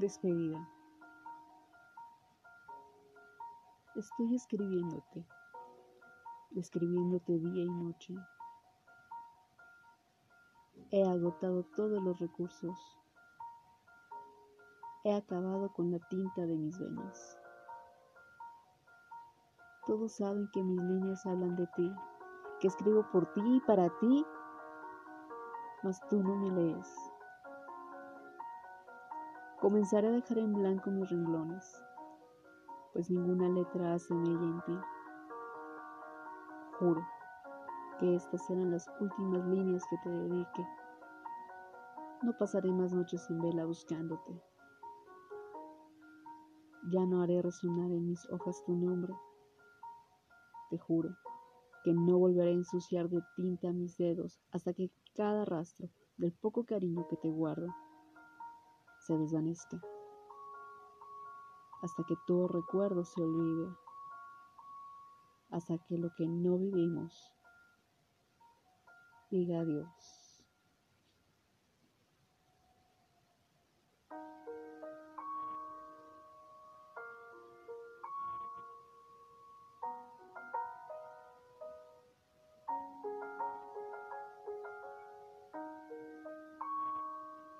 Despedida. Estoy escribiéndote, escribiéndote día y noche. He agotado todos los recursos. He acabado con la tinta de mis venas. Todos saben que mis líneas hablan de ti, que escribo por ti y para ti, mas tú no me lees. Comenzaré a dejar en blanco mis renglones, pues ninguna letra hace mella en ti. Juro que estas serán las últimas líneas que te dedique. No pasaré más noches sin vela buscándote. Ya no haré resonar en mis hojas tu nombre. Te juro que no volveré a ensuciar de tinta mis dedos hasta que cada rastro del poco cariño que te guardo se desvanezca, hasta que todo recuerdo se olvide, hasta que lo que no vivimos diga adiós.